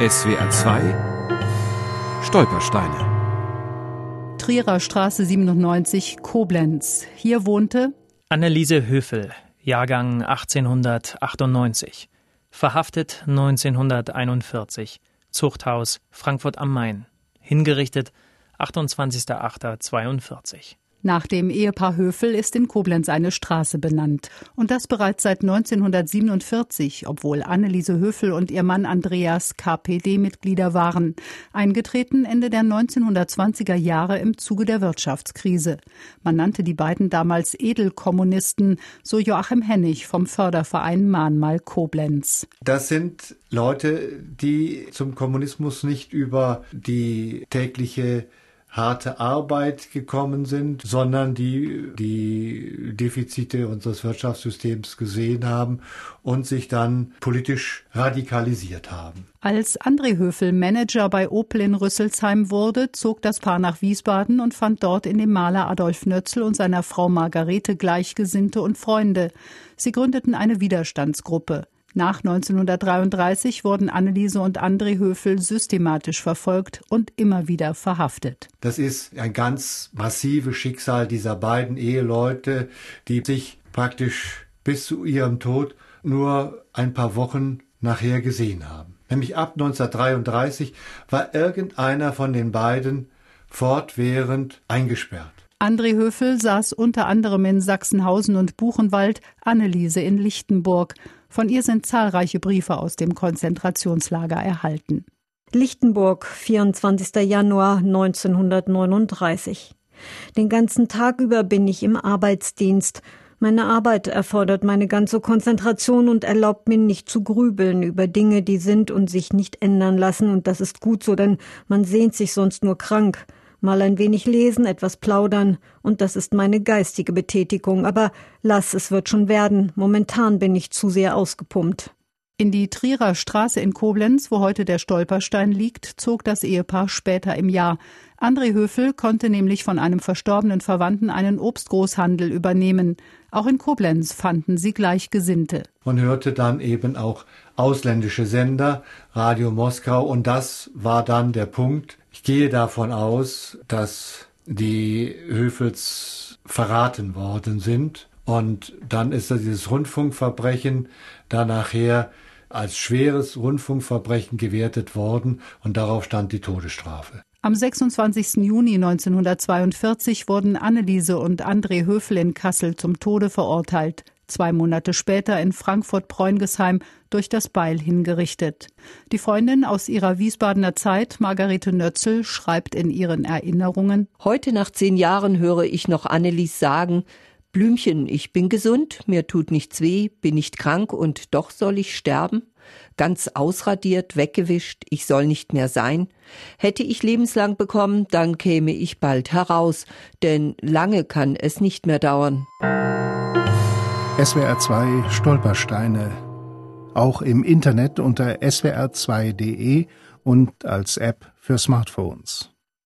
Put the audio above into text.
SWR 2 Stolpersteine Trierer Straße 97, Koblenz. Hier wohnte Anneliese Höfel, Jahrgang 1898. Verhaftet 1941. Zuchthaus Frankfurt am Main. Hingerichtet 28.08.42. Nach dem Ehepaar Höfel ist in Koblenz eine Straße benannt. Und das bereits seit 1947, obwohl Anneliese Höfel und ihr Mann Andreas KPD-Mitglieder waren. Eingetreten Ende der 1920er Jahre im Zuge der Wirtschaftskrise. Man nannte die beiden damals Edelkommunisten, so Joachim Hennig vom Förderverein Mahnmal Koblenz. Das sind Leute, die zum Kommunismus nicht über die tägliche harte Arbeit gekommen sind, sondern die die Defizite unseres Wirtschaftssystems gesehen haben und sich dann politisch radikalisiert haben. Als André Höfel Manager bei Opel in Rüsselsheim wurde, zog das Paar nach Wiesbaden und fand dort in dem Maler Adolf Nötzel und seiner Frau Margarete Gleichgesinnte und Freunde. Sie gründeten eine Widerstandsgruppe. Nach 1933 wurden Anneliese und André Höfel systematisch verfolgt und immer wieder verhaftet. Das ist ein ganz massives Schicksal dieser beiden Eheleute, die sich praktisch bis zu ihrem Tod nur ein paar Wochen nachher gesehen haben. Nämlich ab 1933 war irgendeiner von den beiden fortwährend eingesperrt. André Höfel saß unter anderem in Sachsenhausen und Buchenwald, Anneliese in Lichtenburg. Von ihr sind zahlreiche Briefe aus dem Konzentrationslager erhalten. Lichtenburg, 24. Januar 1939. Den ganzen Tag über bin ich im Arbeitsdienst. Meine Arbeit erfordert meine ganze Konzentration und erlaubt mir nicht zu grübeln über Dinge, die sind und sich nicht ändern lassen, und das ist gut so, denn man sehnt sich sonst nur krank mal ein wenig lesen, etwas plaudern, und das ist meine geistige Betätigung, aber lass, es wird schon werden, momentan bin ich zu sehr ausgepumpt. In die Trierer Straße in Koblenz, wo heute der Stolperstein liegt, zog das Ehepaar später im Jahr. André Höfel konnte nämlich von einem verstorbenen Verwandten einen Obstgroßhandel übernehmen. Auch in Koblenz fanden sie Gleichgesinnte. Man hörte dann eben auch ausländische Sender, Radio Moskau, und das war dann der Punkt. Ich gehe davon aus, dass die Höfels verraten worden sind. Und dann ist dieses Rundfunkverbrechen da nachher als schweres Rundfunkverbrechen gewertet worden und darauf stand die Todesstrafe. Am 26. Juni 1942 wurden Anneliese und André Höfel in Kassel zum Tode verurteilt, zwei Monate später in Frankfurt-Preungesheim durch das Beil hingerichtet. Die Freundin aus ihrer Wiesbadener Zeit, Margarete Nötzel, schreibt in ihren Erinnerungen Heute nach zehn Jahren höre ich noch Annelies sagen, Blümchen, ich bin gesund, mir tut nichts weh, bin nicht krank und doch soll ich sterben? Ganz ausradiert, weggewischt, ich soll nicht mehr sein? Hätte ich lebenslang bekommen, dann käme ich bald heraus, denn lange kann es nicht mehr dauern. SWR 2 Stolpersteine. Auch im Internet unter swr2.de und als App für Smartphones.